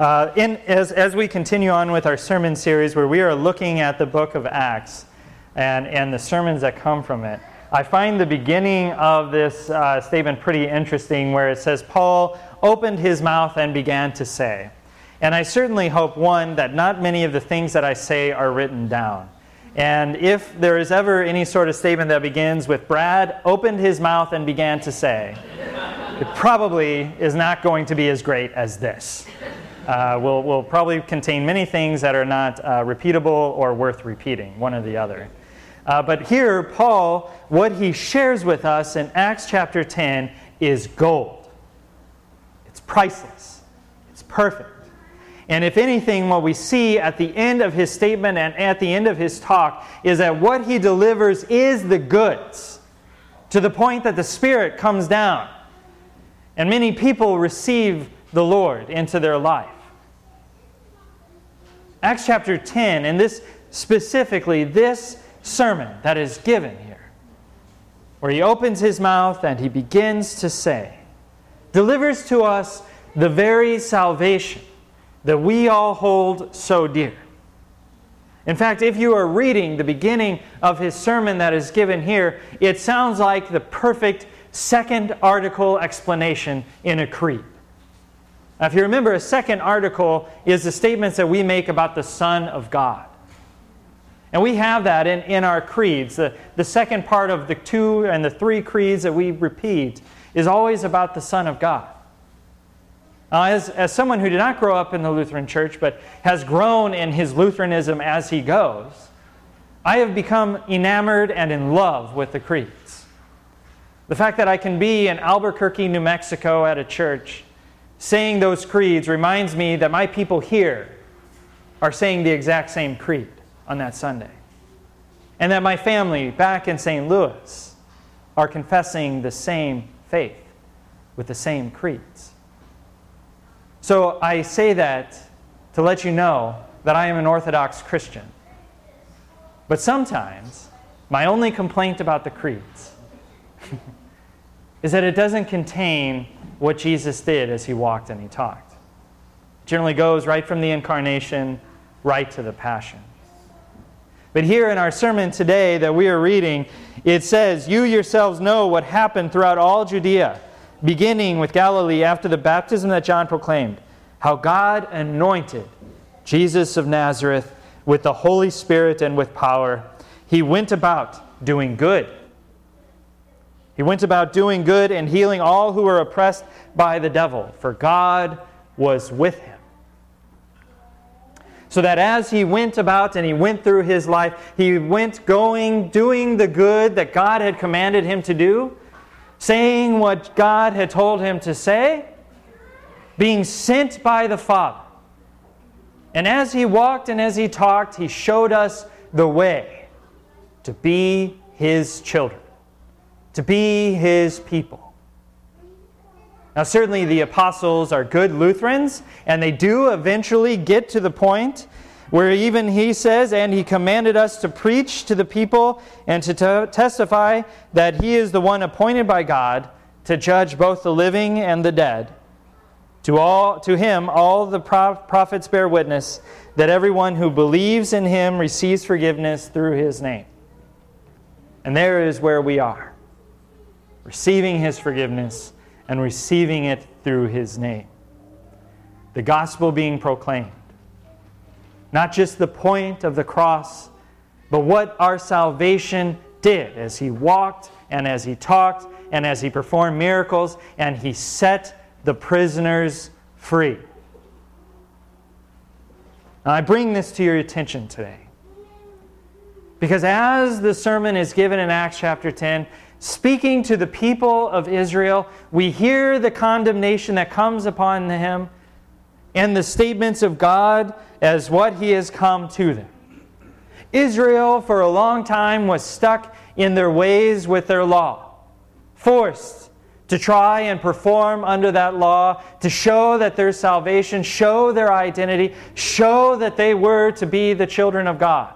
Uh, in, as, as we continue on with our sermon series, where we are looking at the book of Acts and, and the sermons that come from it, I find the beginning of this uh, statement pretty interesting, where it says, Paul opened his mouth and began to say. And I certainly hope, one, that not many of the things that I say are written down. And if there is ever any sort of statement that begins with Brad opened his mouth and began to say, it probably is not going to be as great as this uh, will, will probably contain many things that are not uh, repeatable or worth repeating, one or the other. Uh, but here, Paul, what he shares with us in Acts chapter 10 is gold. It's priceless, it's perfect. And if anything, what we see at the end of his statement and at the end of his talk is that what he delivers is the goods to the point that the Spirit comes down and many people receive the Lord into their life. Acts chapter 10, and this specifically, this sermon that is given here, where he opens his mouth and he begins to say, delivers to us the very salvation that we all hold so dear. In fact, if you are reading the beginning of his sermon that is given here, it sounds like the perfect second article explanation in a creed. Now, if you remember, a second article is the statements that we make about the Son of God. And we have that in, in our creeds. The, the second part of the two and the three creeds that we repeat is always about the Son of God. Now, as, as someone who did not grow up in the Lutheran Church but has grown in his Lutheranism as he goes, I have become enamored and in love with the creeds. The fact that I can be in Albuquerque, New Mexico at a church saying those creeds reminds me that my people here are saying the exact same creed on that Sunday. And that my family back in St. Louis are confessing the same faith with the same creeds. So I say that to let you know that I am an Orthodox Christian. But sometimes my only complaint about the creeds is that it doesn't contain what Jesus did as he walked and he talked. It generally goes right from the incarnation right to the passion. But here in our sermon today that we are reading, it says, You yourselves know what happened throughout all Judea, beginning with Galilee after the baptism that John proclaimed, how God anointed Jesus of Nazareth with the Holy Spirit and with power. He went about doing good he went about doing good and healing all who were oppressed by the devil, for God was with him. So that as he went about and he went through his life, he went going, doing the good that God had commanded him to do, saying what God had told him to say, being sent by the Father. And as he walked and as he talked, he showed us the way to be his children to be his people. Now, certainly the apostles are good Lutherans, and they do eventually get to the point where even he says, And he commanded us to preach to the people and to t- testify that he is the one appointed by God to judge both the living and the dead. To, all, to him, all the prophets bear witness that everyone who believes in him receives forgiveness through his name. And there is where we are receiving his forgiveness, and receiving it through his name. The gospel being proclaimed. Not just the point of the cross, but what our salvation did as he walked and as he talked and as he performed miracles and he set the prisoners free. Now, I bring this to your attention today. Because as the sermon is given in Acts chapter 10, speaking to the people of Israel, we hear the condemnation that comes upon him and the statements of God as what he has come to them. Israel, for a long time, was stuck in their ways with their law, forced to try and perform under that law to show that their salvation, show their identity, show that they were to be the children of God.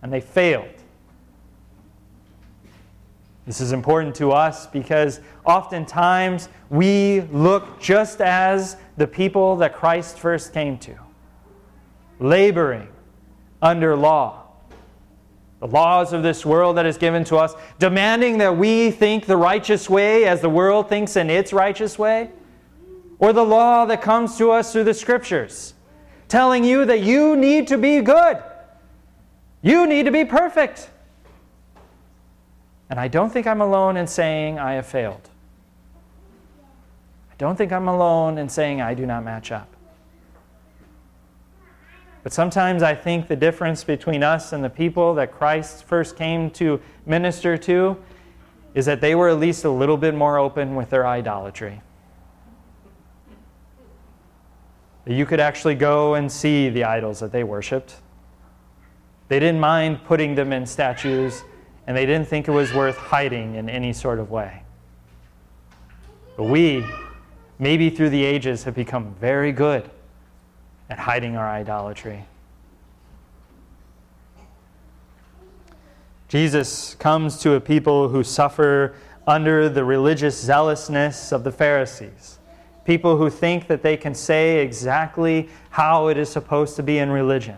And they failed. This is important to us because oftentimes we look just as the people that Christ first came to, laboring under law. The laws of this world that is given to us, demanding that we think the righteous way as the world thinks in its righteous way, or the law that comes to us through the scriptures, telling you that you need to be good, you need to be perfect. And I don't think I'm alone in saying I have failed. I don't think I'm alone in saying I do not match up. But sometimes I think the difference between us and the people that Christ first came to minister to is that they were at least a little bit more open with their idolatry. You could actually go and see the idols that they worshiped. They didn't mind putting them in statues, and they didn't think it was worth hiding in any sort of way. But we, maybe through the ages, have become very good at hiding our idolatry. Jesus comes to a people who suffer under the religious zealousness of the Pharisees. People who think that they can say exactly how it is supposed to be in religion.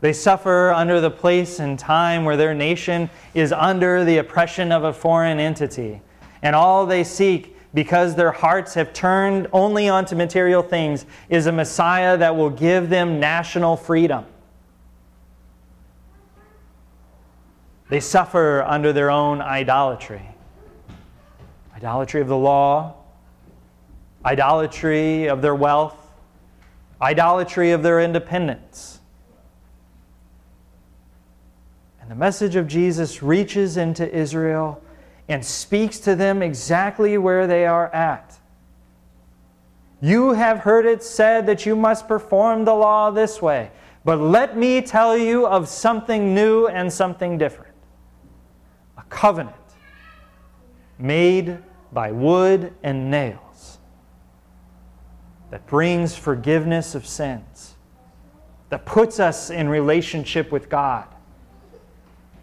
They suffer under the place and time where their nation is under the oppression of a foreign entity. And all they seek, because their hearts have turned only onto material things, is a Messiah that will give them national freedom. They suffer under their own idolatry idolatry of the law, idolatry of their wealth, idolatry of their independence. And the message of Jesus reaches into Israel and speaks to them exactly where they are at. You have heard it said that you must perform the law this way, but let me tell you of something new and something different a covenant made by wood and nails that brings forgiveness of sins, that puts us in relationship with God,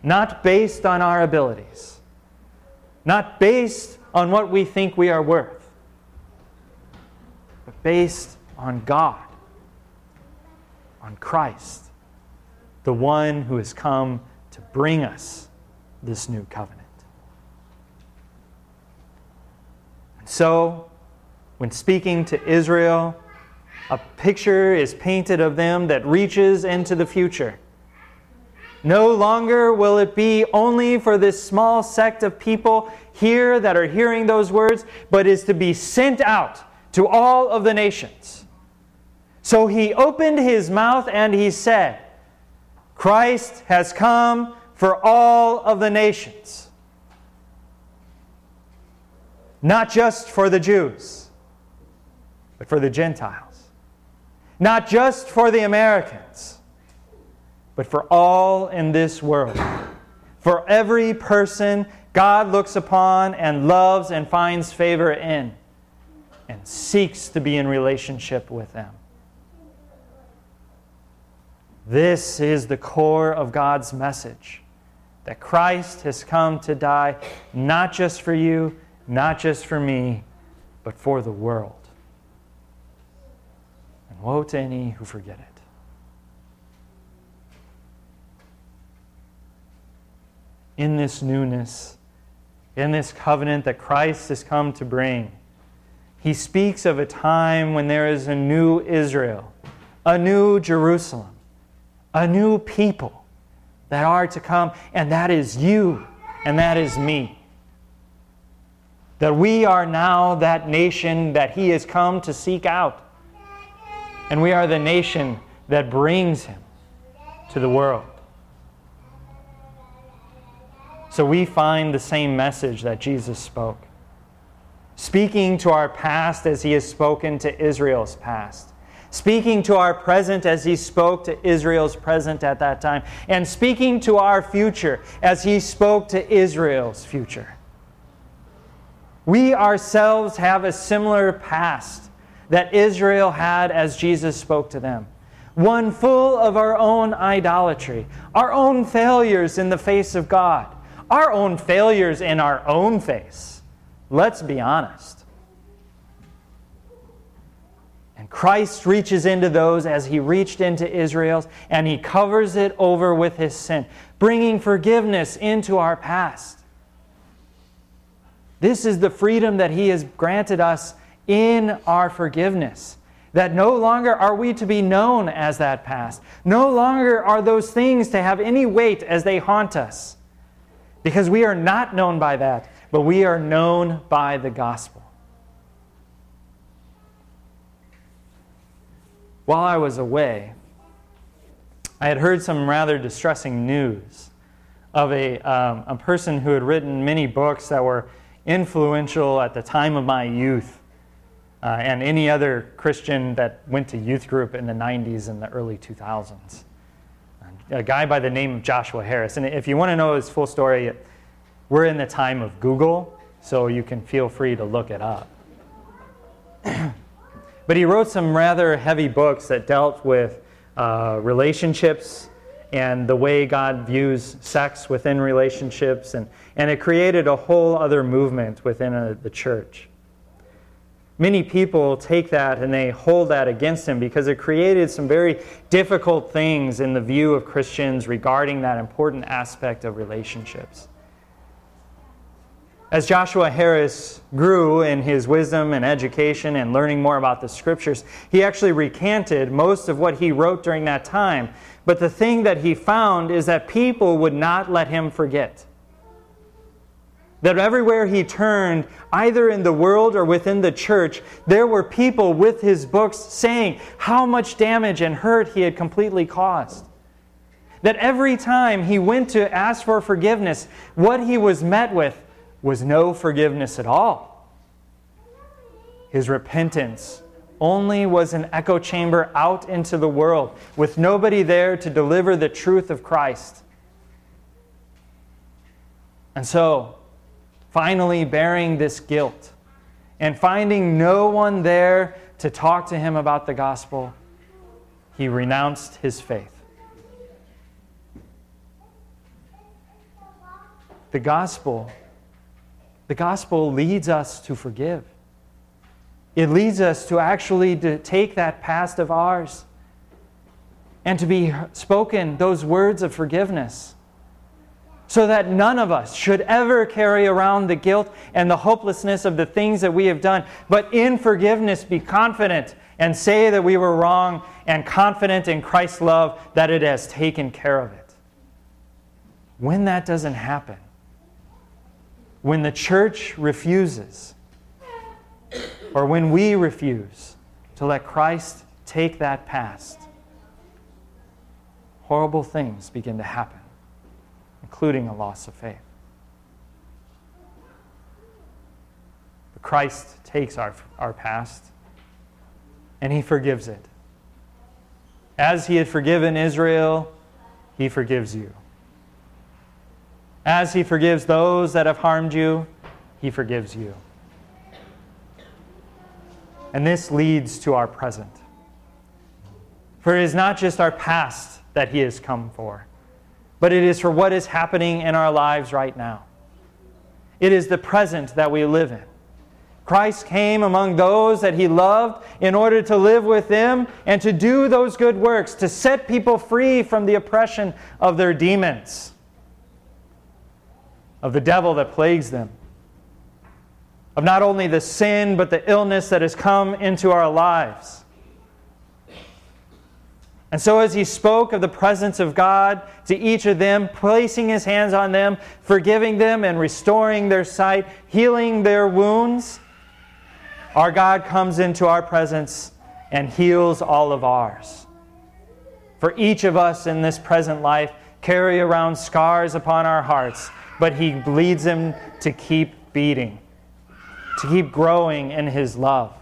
not based on our abilities, not based on what we think we are worth, but based on God, on Christ, the one who has come to bring us this new covenant. And so, when speaking to Israel, a picture is painted of them that reaches into the future. No longer will it be only for this small sect of people here that are hearing those words, but is to be sent out to all of the nations. So he opened his mouth and he said, Christ has come for all of the nations, not just for the Jews but for the Gentiles. Not just for the Americans, but for all in this world. For every person God looks upon and loves and finds favor in and seeks to be in relationship with them. This is the core of God's message that Christ has come to die not just for you, not just for me, but for the world. And woe to any who forget it. In this newness, in this covenant that Christ has come to bring, he speaks of a time when there is a new Israel, a new Jerusalem, a new people that are to come, and that is you, and that is me. That we are now that nation that he has come to seek out and we are the nation that brings him to the world. So we find the same message that Jesus spoke, speaking to our past as he has spoken to Israel's past, speaking to our present as he spoke to Israel's present at that time, and speaking to our future as he spoke to Israel's future. We ourselves have a similar past that Israel had as Jesus spoke to them. One full of our own idolatry, our own failures in the face of God, our own failures in our own face. Let's be honest. And Christ reaches into those as he reached into Israel's, and he covers it over with his sin, bringing forgiveness into our past. This is the freedom that he has granted us in our forgiveness. That no longer are we to be known as that past. No longer are those things to have any weight as they haunt us. Because we are not known by that, but we are known by the gospel. While I was away, I had heard some rather distressing news of a, um, a person who had written many books that were influential at the time of my youth uh, and any other Christian that went to youth group in the 90s and the early 2000s. A guy by the name of Joshua Harris. And if you want to know his full story, we're in the time of Google, so you can feel free to look it up. but he wrote some rather heavy books that dealt with uh, relationships and the way God views sex within relationships, and, and it created a whole other movement within a, uh, the church many people take that and they hold that against him because it created some very difficult things in the view of Christians regarding that important aspect of relationships. As Joshua Harris grew in his wisdom and education and learning more about the scriptures, he actually recanted most of what he wrote during that time. But the thing that he found is that people would not let him forget. That everywhere he turned, either in the world or within the church, there were people with his books saying how much damage and hurt he had completely caused. That every time he went to ask for forgiveness, what he was met with was no forgiveness at all. His repentance only was an echo chamber out into the world with nobody there to deliver the truth of Christ. And so, finally bearing this guilt and finding no one there to talk to him about the gospel, he renounced his faith. The gospel, the gospel leads us to forgive. It leads us to actually to take that past of ours and to be spoken those words of forgiveness so that none of us should ever carry around the guilt and the hopelessness of the things that we have done, but in forgiveness be confident and say that we were wrong and confident in Christ's love that it has taken care of it. When that doesn't happen, when the church refuses, or when we refuse to let Christ take that past, horrible things begin to happen including a loss of faith. But Christ takes our, our past and he forgives it. As he had forgiven Israel, he forgives you. As he forgives those that have harmed you, he forgives you. And this leads to our present. For it is not just our past that he has come for but it is for what is happening in our lives right now. It is the present that we live in. Christ came among those that he loved in order to live with them and to do those good works, to set people free from the oppression of their demons, of the devil that plagues them, of not only the sin, but the illness that has come into our lives. And so, as he spoke of the presence of God to each of them, placing his hands on them, forgiving them, and restoring their sight, healing their wounds, our God comes into our presence and heals all of ours. For each of us in this present life carry around scars upon our hearts, but he bleeds them to keep beating, to keep growing in his love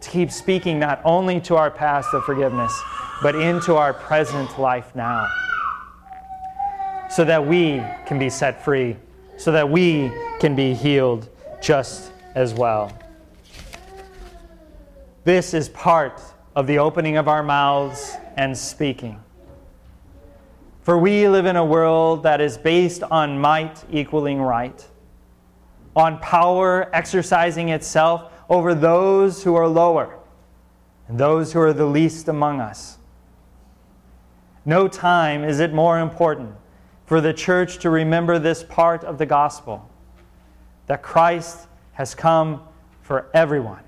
to keep speaking not only to our past of forgiveness, but into our present life now. So that we can be set free, so that we can be healed just as well. This is part of the opening of our mouths and speaking. For we live in a world that is based on might equaling right, on power exercising itself over those who are lower and those who are the least among us. No time is it more important for the church to remember this part of the gospel that Christ has come for everyone.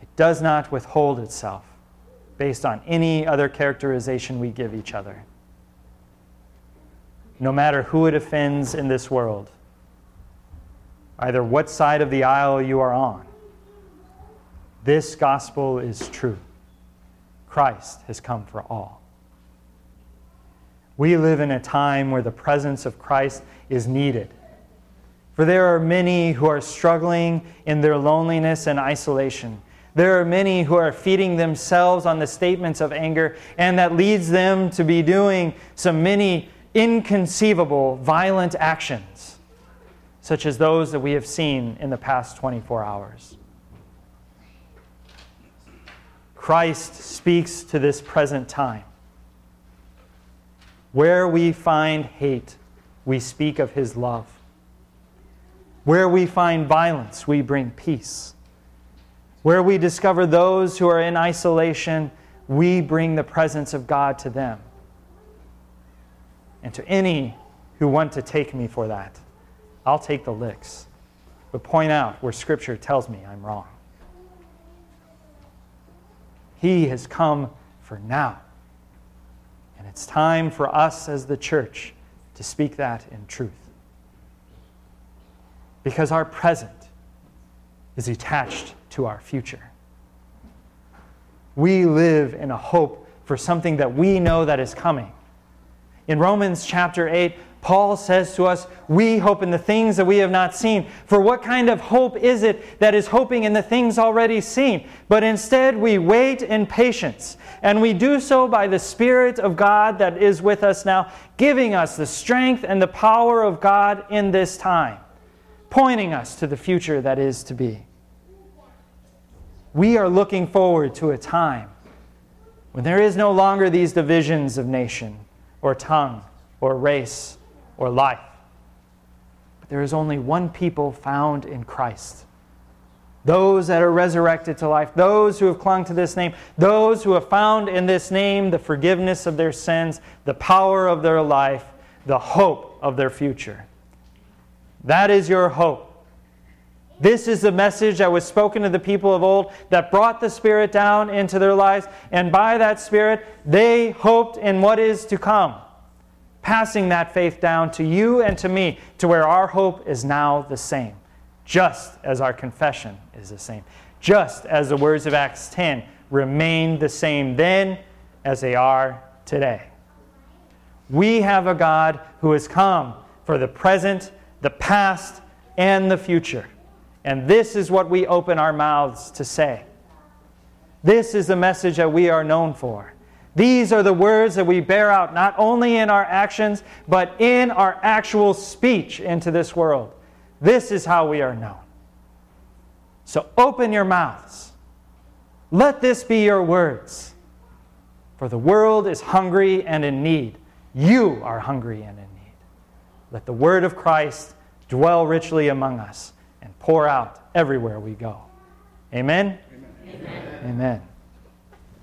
It does not withhold itself based on any other characterization we give each other. No matter who it offends in this world, either what side of the aisle you are on, this gospel is true. Christ has come for all. We live in a time where the presence of Christ is needed. For there are many who are struggling in their loneliness and isolation. There are many who are feeding themselves on the statements of anger, and that leads them to be doing some many inconceivable violent actions, such as those that we have seen in the past 24 hours. Christ speaks to this present time. Where we find hate, we speak of his love. Where we find violence, we bring peace. Where we discover those who are in isolation, we bring the presence of God to them. And to any who want to take me for that, I'll take the licks, but point out where Scripture tells me I'm wrong. He has come for now. And it's time for us as the church to speak that in truth. Because our present is attached to our future. We live in a hope for something that we know that is coming. In Romans chapter 8, Paul says to us, We hope in the things that we have not seen. For what kind of hope is it that is hoping in the things already seen? But instead, we wait in patience. And we do so by the Spirit of God that is with us now, giving us the strength and the power of God in this time, pointing us to the future that is to be. We are looking forward to a time when there is no longer these divisions of nation or tongue or race or life. But there is only one people found in Christ. Those that are resurrected to life, those who have clung to this name, those who have found in this name the forgiveness of their sins, the power of their life, the hope of their future. That is your hope. This is the message that was spoken to the people of old that brought the Spirit down into their lives, and by that Spirit, they hoped in what is to come passing that faith down to you and to me to where our hope is now the same, just as our confession is the same, just as the words of Acts 10 remain the same then as they are today. We have a God who has come for the present, the past, and the future. And this is what we open our mouths to say. This is the message that we are known for. These are the words that we bear out not only in our actions, but in our actual speech into this world. This is how we are known. So open your mouths. Let this be your words. For the world is hungry and in need. You are hungry and in need. Let the word of Christ dwell richly among us and pour out everywhere we go. Amen? Amen. Amen.